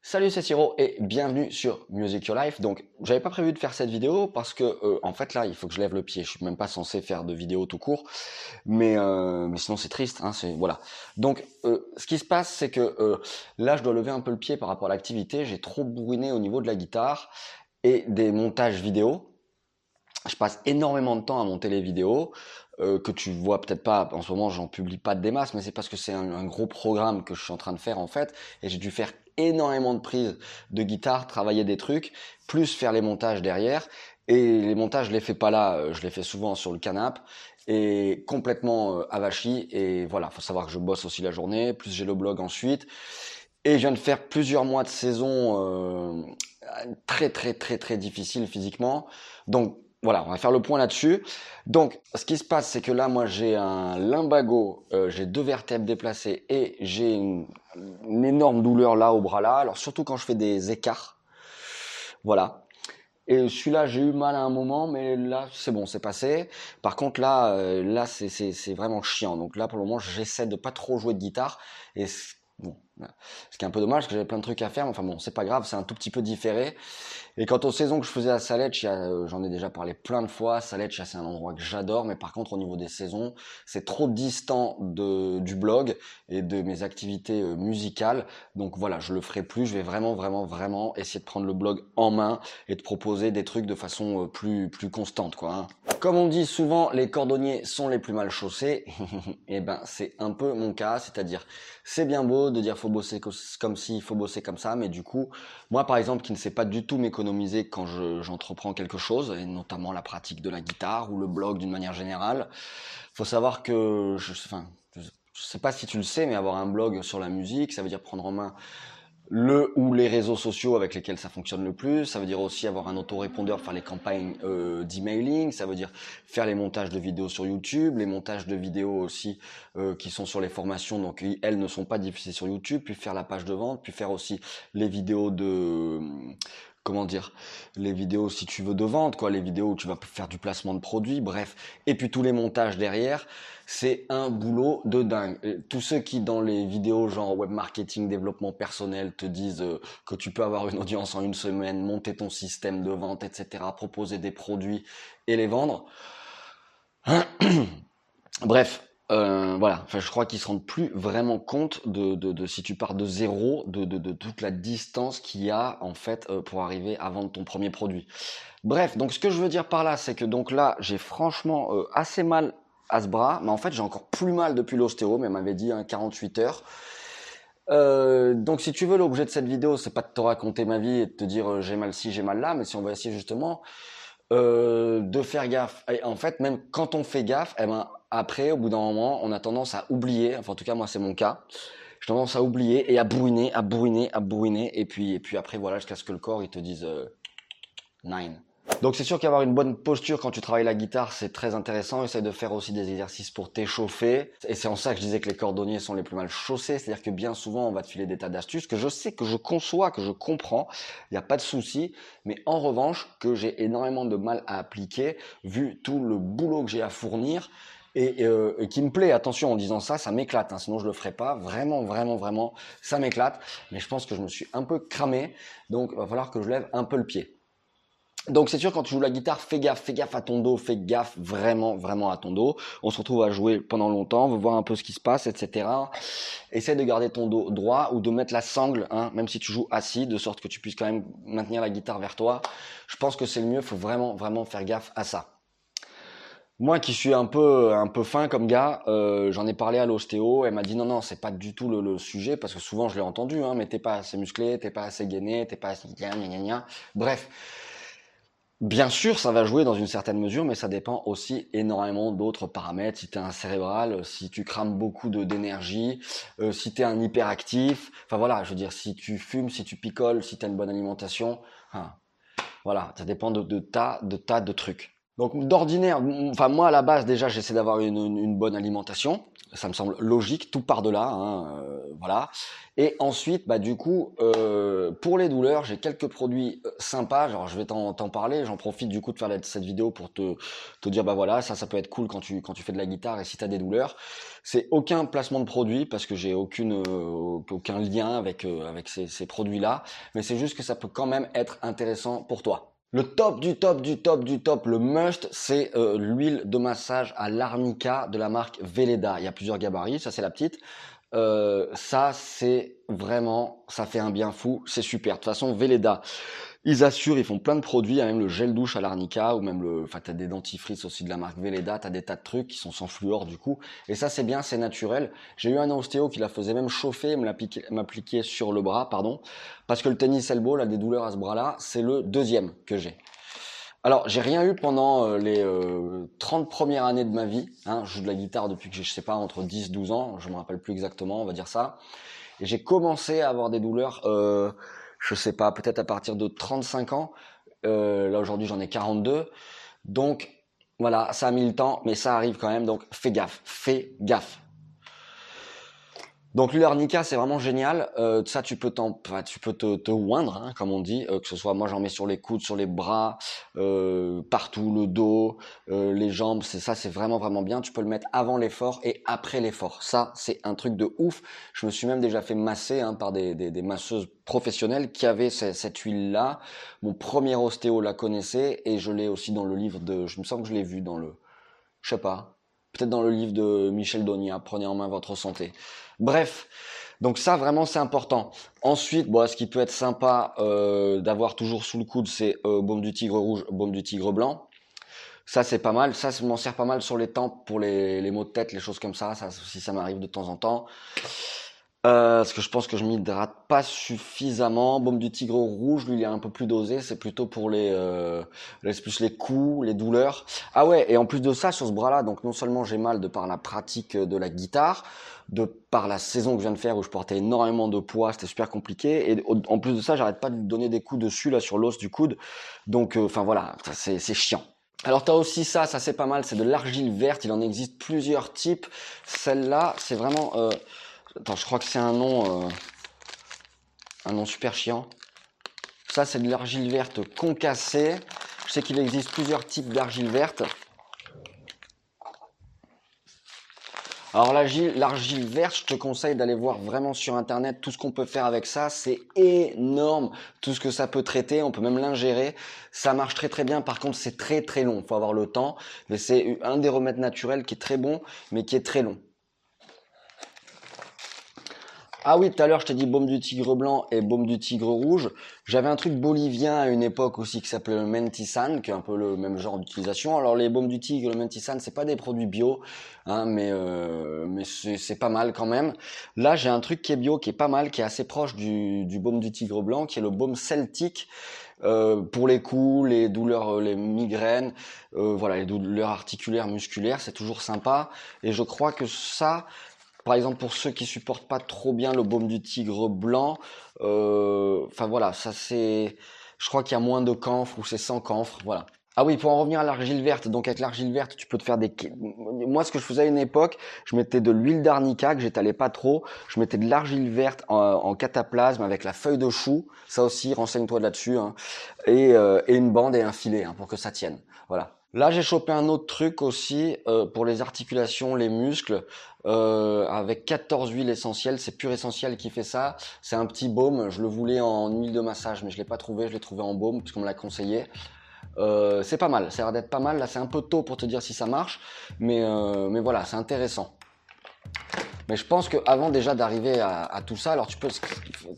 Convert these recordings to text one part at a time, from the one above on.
Salut, c'est Siro et bienvenue sur Music Your Life. Donc, j'avais pas prévu de faire cette vidéo parce que, euh, en fait, là, il faut que je lève le pied. Je suis même pas censé faire de vidéo tout court, mais euh, mais sinon c'est triste. Hein, c'est voilà. Donc, euh, ce qui se passe, c'est que là, je dois lever un peu le pied par rapport à l'activité. J'ai trop bourriné au niveau de la guitare et des montages vidéo. Je passe énormément de temps à monter les vidéos. que tu vois peut-être pas en ce moment j'en publie pas de des masses mais c'est parce que c'est un, un, gros programme que je suis en train de faire en fait et j'ai dû faire énormément de prises de guitare, travailler des trucs, plus faire les montages derrière. Et les montages, je les fais pas là, euh, je les fais souvent sur le canap et complètement euh, avachi. Et voilà, faut savoir que je bosse aussi la journée, plus j'ai le blog ensuite. Et je viens de faire plusieurs mois de saison euh, très très très très difficile physiquement. Donc voilà, on va faire le point là-dessus. Donc, ce qui se passe, c'est que là, moi, j'ai un lumbago, euh, j'ai deux vertèbres déplacées et j'ai une, énorme douleur là au bras là. Alors surtout quand je fais des écarts, voilà. Et celui-là, j'ai eu mal à un moment, mais là, c'est bon, c'est passé. Par contre, là, euh, là, c'est vraiment chiant. Donc là, pour le moment, j'essaie de pas trop jouer de guitare. Et Bon, ce qui est un peu dommage, parce que j'avais plein de trucs à faire, mais enfin bon, c'est pas grave, c'est un tout petit peu différé. Et quant aux saisons que je faisais à Saletch, euh, j'en ai déjà parlé plein de fois. Saletch, c'est un endroit que j'adore, mais par contre, au niveau des saisons, c'est trop distant de, du blog et de mes activités euh, musicales. Donc voilà, je le ferai plus. Je vais vraiment, vraiment, vraiment essayer de prendre le blog en main et de proposer des trucs de façon euh, plus, plus constante, quoi. Hein. Comme on dit souvent, les cordonniers sont les plus mal chaussés. et eh ben, c'est un peu mon cas, c'est-à-dire, c'est bien beau de dire faut bosser comme ci, il faut bosser comme ça, mais du coup, moi par exemple, qui ne sais pas du tout m'économiser quand j'entreprends quelque chose, et notamment la pratique de la guitare ou le blog d'une manière générale, faut savoir que, je, enfin, je sais pas si tu le sais, mais avoir un blog sur la musique, ça veut dire prendre en main le ou les réseaux sociaux avec lesquels ça fonctionne le plus. Ça veut dire aussi avoir un autorépondeur, faire les campagnes euh, d'emailing. Ça veut dire faire les montages de vidéos sur YouTube, les montages de vidéos aussi euh, qui sont sur les formations. Donc elles ne sont pas diffusées sur YouTube. Puis faire la page de vente, puis faire aussi les vidéos de comment dire, les vidéos si tu veux de vente, quoi, les vidéos où tu vas faire du placement de produits, bref, et puis tous les montages derrière, c'est un boulot de dingue. tous ceux qui dans les vidéos genre web marketing, développement personnel te disent euh, que tu peux avoir une audience en une semaine, monter ton système de vente, etc., proposer des produits et les vendre. Bref, euh, voilà, enfin, je crois qu'ils se rendent plus vraiment compte de, de, si tu pars de zéro, de, de toute la distance qu'il y a en fait euh, pour arriver à vendre ton premier produit. Bref, donc ce que je veux dire par là, c'est que donc là, j'ai franchement euh, assez mal à ce bras, mais en fait j'ai encore plus mal depuis l'ostéo, mais elle m'avait dit hein, 48 heures. Donc si tu veux, l'objet de cette vidéo, c'est pas de te raconter ma vie et de te dire j'ai mal ci, j'ai mal là, mais si on va essayer justement de faire gaffe. Et en fait, même quand on fait gaffe, eh ben après, au bout d'un moment, on a tendance à oublier, enfin en tout cas moi c'est mon cas, j'ai tendance à oublier et à bourriner, à bourriner, à bourriner, et puis, et puis après voilà, jusqu'à ce que le corps il te dise euh, nine. Donc c'est sûr qu'avoir une bonne posture quand tu travailles la guitare, c'est très intéressant. Essaye de faire aussi des exercices pour t'échauffer. Et c'est en ça que je disais que les cordonniers sont les plus mal chaussés. C'est-à-dire que bien souvent, on va te filer des tas d'astuces que je sais, que je conçois, que je comprends. Il n'y a pas de souci. Mais en revanche, que j'ai énormément de mal à appliquer vu tout le boulot que j'ai à fournir euh, et, qui me plaît. Attention, en disant ça, ça m'éclate. Hein, sinon, je le ferais pas. Vraiment, vraiment, vraiment, ça m'éclate. Mais je pense que je me suis un peu cramé. Donc, va falloir que je lève un peu le pied. Donc c'est sûr quand tu joues la guitare, fais gaffe, fais gaffe à ton dos, fais gaffe vraiment, vraiment à ton dos. On se retrouve à jouer pendant longtemps, on veut voir un peu ce qui se passe, etc. Essaye de garder ton dos droit ou de mettre la sangle, hein, même si tu joues assis, de sorte que tu puisses quand même maintenir la guitare vers toi. Je pense que c'est le mieux, faut vraiment, vraiment faire gaffe à ça. Moi qui suis un peu un peu fin comme gars, euh, j'en ai parlé à l'ostéo. Elle m'a dit non non c'est pas du tout le, sujet parce que souvent je l'ai entendu. Hein, mais t'es pas assez musclé, t'es pas assez gainé, t'es pas assez. Bref, bien sûr ça va jouer dans une certaine mesure, mais ça dépend aussi énormément d'autres paramètres. Si t'es un cérébral, si tu crames beaucoup d'énergie, euh, si t'es un hyperactif. Enfin voilà, je veux dire si tu fumes, si tu picoles, si t'as une bonne alimentation. Hein, voilà, ça dépend de tas de tas de trucs. Donc d'ordinaire, enfin moi à la base déjà j'essaie d'avoir une, une, bonne alimentation, ça me semble logique, tout part de là, hein, euh, voilà. Et ensuite, bah du coup, euh, pour les douleurs, j'ai quelques produits euh, sympas. Genre, je vais t'en parler. J'en profite du coup de faire cette vidéo pour te, te dire, bah voilà, ça, ça peut être cool quand tu quand tu fais de la guitare et si tu as des douleurs. C'est aucun placement de produit parce que j'ai aucune aucun lien avec avec ces, ces produits là, mais c'est juste que ça peut quand même être intéressant pour toi. Le top du top du top du top, le must, c'est euh, l'huile de massage à l'arnica de la marque Veleda. Il y a plusieurs gabarits, ça c'est la petite. Euh, ça c'est vraiment, ça fait un bien fou, c'est super. De toute façon, Veleda, ils assurent, ils font plein de produits, il y a même le gel douche à l'arnica ou même le, enfin t'as des dentifrices aussi de la marque Veleda, t'as des tas de trucs qui sont sans fluor du coup. Et ça c'est bien, c'est naturel. J'ai eu un ostéo qui la faisait même chauffer, m'appliquer sur le bras, pardon, parce que le tennis elbow, là des douleurs à ce bras-là, c'est le deuxième que j'ai. Alors, j'ai rien eu pendant euh, les 30 euh, premières années de ma vie. Hein. Je joue de la guitare depuis que j'ai, je sais pas, entre 10 12 ans. Je me rappelle plus exactement, on va dire ça. Et j'ai commencé à avoir des douleurs euh, je sais pas, peut-être à partir de 35 ans. Euh, là aujourd'hui j'en ai 42. Donc voilà, ça a mis le temps, mais ça arrive quand même. Donc fais gaffe, fais gaffe. Donc l'arnica c'est vraiment génial. Euh, ça tu peux t'en, tu peux te, te oindre, hein, comme on dit, euh, que ce soit moi j'en mets sur les coudes, sur les bras, euh, partout, le dos, euh, les jambes. C'est ça, c'est vraiment vraiment bien. Tu peux le mettre avant l'effort et après l'effort. Ça c'est un truc de ouf. Je me suis même déjà fait masser hein, par des, des, des, masseuses professionnelles qui avaient cette, cette huile là. Mon premier ostéo la connaissait et je l'ai aussi dans le livre de. Je me sens que je l'ai vu dans le, je sais pas, peut-être dans le livre de Michel Donia. Prenez en main votre santé. Bref, donc ça vraiment c'est important. Ensuite, bon, ce qui peut être sympa euh, d'avoir toujours sous le coude, c'est euh, baume du tigre rouge, baume du tigre blanc. Ça c'est pas mal. Ça, je m'en sert pas mal sur les tempes pour les, les maux de tête, les choses comme ça. Ça si ça m'arrive de temps en temps. Euh, parce que je pense que je m'hydrate pas suffisamment. Baume du tigre rouge, lui, il est un peu plus dosé. C'est plutôt pour les, euh, plus les coups, les douleurs. Ah ouais, et en plus de ça, sur ce bras-là, donc non seulement j'ai mal de par la pratique de la guitare, de par la saison que je viens de faire où je portais énormément de poids, c'était super compliqué. Et en plus de ça, j'arrête pas de donner des coups dessus là sur l'os du coude. Donc, euh, enfin voilà, c'est chiant. Alors tu as aussi ça, ça c'est pas mal, c'est de l'argile verte. Il en existe plusieurs types. Celle-là, c'est vraiment Attends, je crois que c'est un nom, euh, un nom super chiant. Ça, c'est de l'argile verte concassée. Je sais qu'il existe plusieurs types d'argile verte. Alors l'argile verte, je te conseille d'aller voir vraiment sur internet tout ce qu'on peut faire avec ça. C'est énorme, tout ce que ça peut traiter. On peut même l'ingérer. Ça marche très très bien. Par contre, c'est très très long. Il faut avoir le temps. Mais c'est un des remèdes naturels qui est très bon, mais qui est très long. Ah oui, tout à l'heure, je t'ai dit baume du tigre blanc et baume du tigre rouge. J'avais un truc bolivien à une époque aussi qui s'appelait le mentisan, qui est un peu le même genre d'utilisation. Alors les baumes du tigre, le mentisan, c'est pas des produits bio, hein, mais euh, mais c'est pas mal quand même. Là, j'ai un truc qui est bio, qui est pas mal, qui est assez proche du, du baume du tigre blanc, qui est le baume celtique. Euh, pour les coups, les douleurs, euh, les migraines, voilà, les douleurs articulaires, musculaires, c'est toujours sympa. Et je crois que ça, par exemple, pour ceux qui supportent pas trop bien le baume du tigre blanc, euh, enfin voilà, ça c'est, je crois qu'il y a moins de camphre ou c'est sans camphre, voilà. Ah oui, pour en revenir à l'argile verte, donc avec l'argile verte, tu peux te faire des... Moi, ce que je faisais à une époque, je mettais de l'huile d'arnica, que j'étalais pas trop, je mettais de l'argile verte en, cataplasme avec la feuille de chou, ça aussi, renseigne-toi là-dessus, hein. et, euh, et, une bande et un filet, hein, pour que ça tienne. Voilà. Là, j'ai chopé un autre truc aussi euh, pour les articulations, les muscles, euh, avec 14 huiles essentielles. C'est Pur Essentiel qui fait ça. C'est un petit baume. Je le voulais en huile de massage, mais je l'ai pas trouvé. Je l'ai trouvé en baume parce qu'on me l'a conseillé. Euh, c'est pas mal. Ça a l'air d'être pas mal. Là, c'est un peu tôt pour te dire si ça marche, mais mais voilà, c'est intéressant. Mais je pense qu'avant déjà d'arriver à, tout ça, alors tu peux,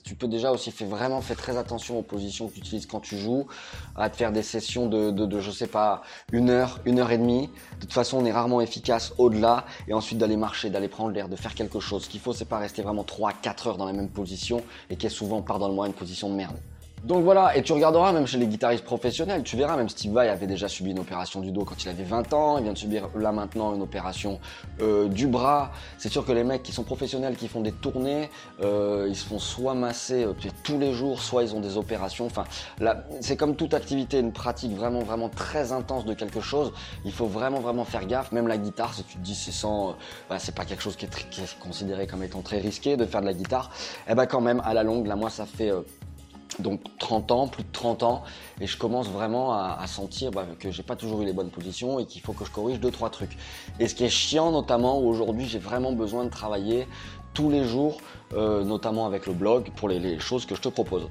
tu peux déjà aussi faire vraiment faire très attention aux positions que tu utilises quand tu joues, à te faire des sessions de, de, de, je sais pas, une heure, une heure et demie. De toute façon, on est rarement efficace au-delà et ensuite d'aller marcher, d'aller prendre l'air, de faire quelque chose. Ce qu'il faut, c'est pas rester vraiment 3, 4 heures dans la même position et qui est souvent, pardonne-moi, une position de merde. Donc voilà, et tu regarderas même chez les guitaristes professionnels, tu verras, même Steve Vai avait déjà subi une opération du dos quand il avait 20 ans, il vient de subir là maintenant une opération euh, du bras. C'est sûr que les mecs qui sont professionnels, qui font des tournées, euh, ils se font soit masser euh, tous les jours, soit ils ont des opérations. Enfin, c'est comme toute activité, une pratique vraiment, vraiment très intense de quelque chose. Il faut vraiment, vraiment faire gaffe. Même la guitare, si tu te dis c'est sans, bah, c'est pas quelque chose qui est, qui est, considéré comme étant très risqué de faire de la guitare, eh ben quand même, à la longue, là moi ça fait donc 30 ans, plus de 30 ans, et je commence vraiment à, sentir bah, que j'ai pas toujours eu les bonnes positions et qu'il faut que je corrige deux trois trucs. Et ce qui est chiant notamment aujourd'hui, j'ai vraiment besoin de travailler tous les jours, euh, notamment avec le blog pour les choses que je te propose.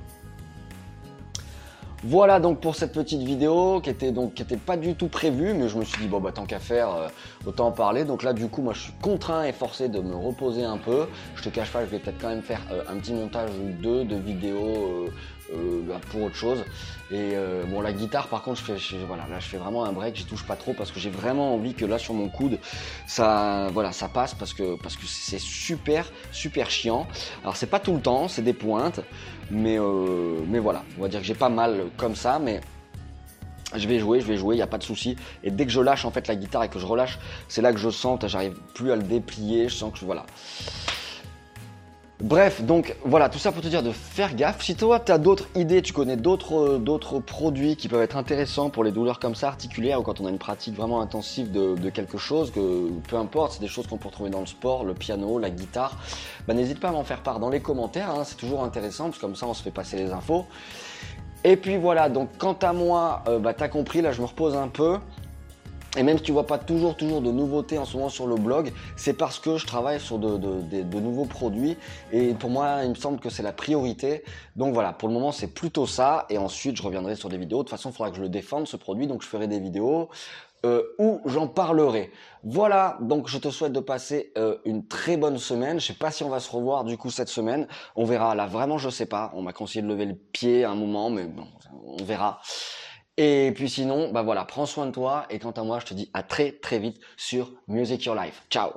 Voilà donc pour cette petite vidéo qui était donc qui était pas du tout prévue, mais je me suis dit bon bah tant qu'à faire, euh, autant en parler. Donc là du coup moi je suis contraint et forcé de me reposer un peu. Je te cache pas, je vais peut-être quand même faire euh, un petit montage ou deux de vidéos euh, bah, pour autre chose. Et bon la guitare par contre je fais voilà là je fais vraiment un break, j'y touche pas trop parce que j'ai vraiment envie que là sur mon coude ça voilà ça passe parce que parce que c'est super super chiant. Alors c'est pas tout le temps, c'est des pointes. Mais, euh, mais voilà, on va dire que j'ai pas mal comme ça, mais je vais jouer, je vais jouer, il n'y a pas de souci. Et dès que je lâche en fait la guitare et que je relâche, c'est là que je sens, j'arrive plus à le déplier, je sens que voilà. Bref, donc voilà, tout ça pour te dire de faire gaffe. Si toi, tu as d'autres idées, tu connais d'autres d'autres produits qui peuvent être intéressants pour les douleurs comme ça, articulaires, ou quand on a une pratique vraiment intensive de, quelque chose, que peu importe, c'est des choses qu'on peut retrouver dans le sport, le piano, la guitare, bah, n'hésite pas à m'en faire part dans les commentaires, hein, c'est toujours intéressant, parce que comme ça on se fait passer les infos. Et puis voilà, donc quant à moi, euh, bah, t'as compris, là je me repose un peu. Et même si tu vois pas toujours toujours de nouveautés en ce moment sur le blog, c'est parce que je travaille sur de, de, nouveaux produits et pour moi il me semble que c'est la priorité. Donc voilà, pour le moment c'est plutôt ça et ensuite je reviendrai sur des vidéos. De toute façon il faudra que je le défende ce produit donc je ferai des vidéos euh, où j'en parlerai. Voilà, donc je te souhaite de passer euh, une très bonne semaine. Je sais pas si on va se revoir du coup cette semaine. On verra. Là vraiment je sais pas. On m'a conseillé de lever le pied à un moment, mais bon, on verra. Et puis sinon, bah voilà, prends soin de toi. Et quant à moi, je te dis à très très vite sur Music Your Life. Ciao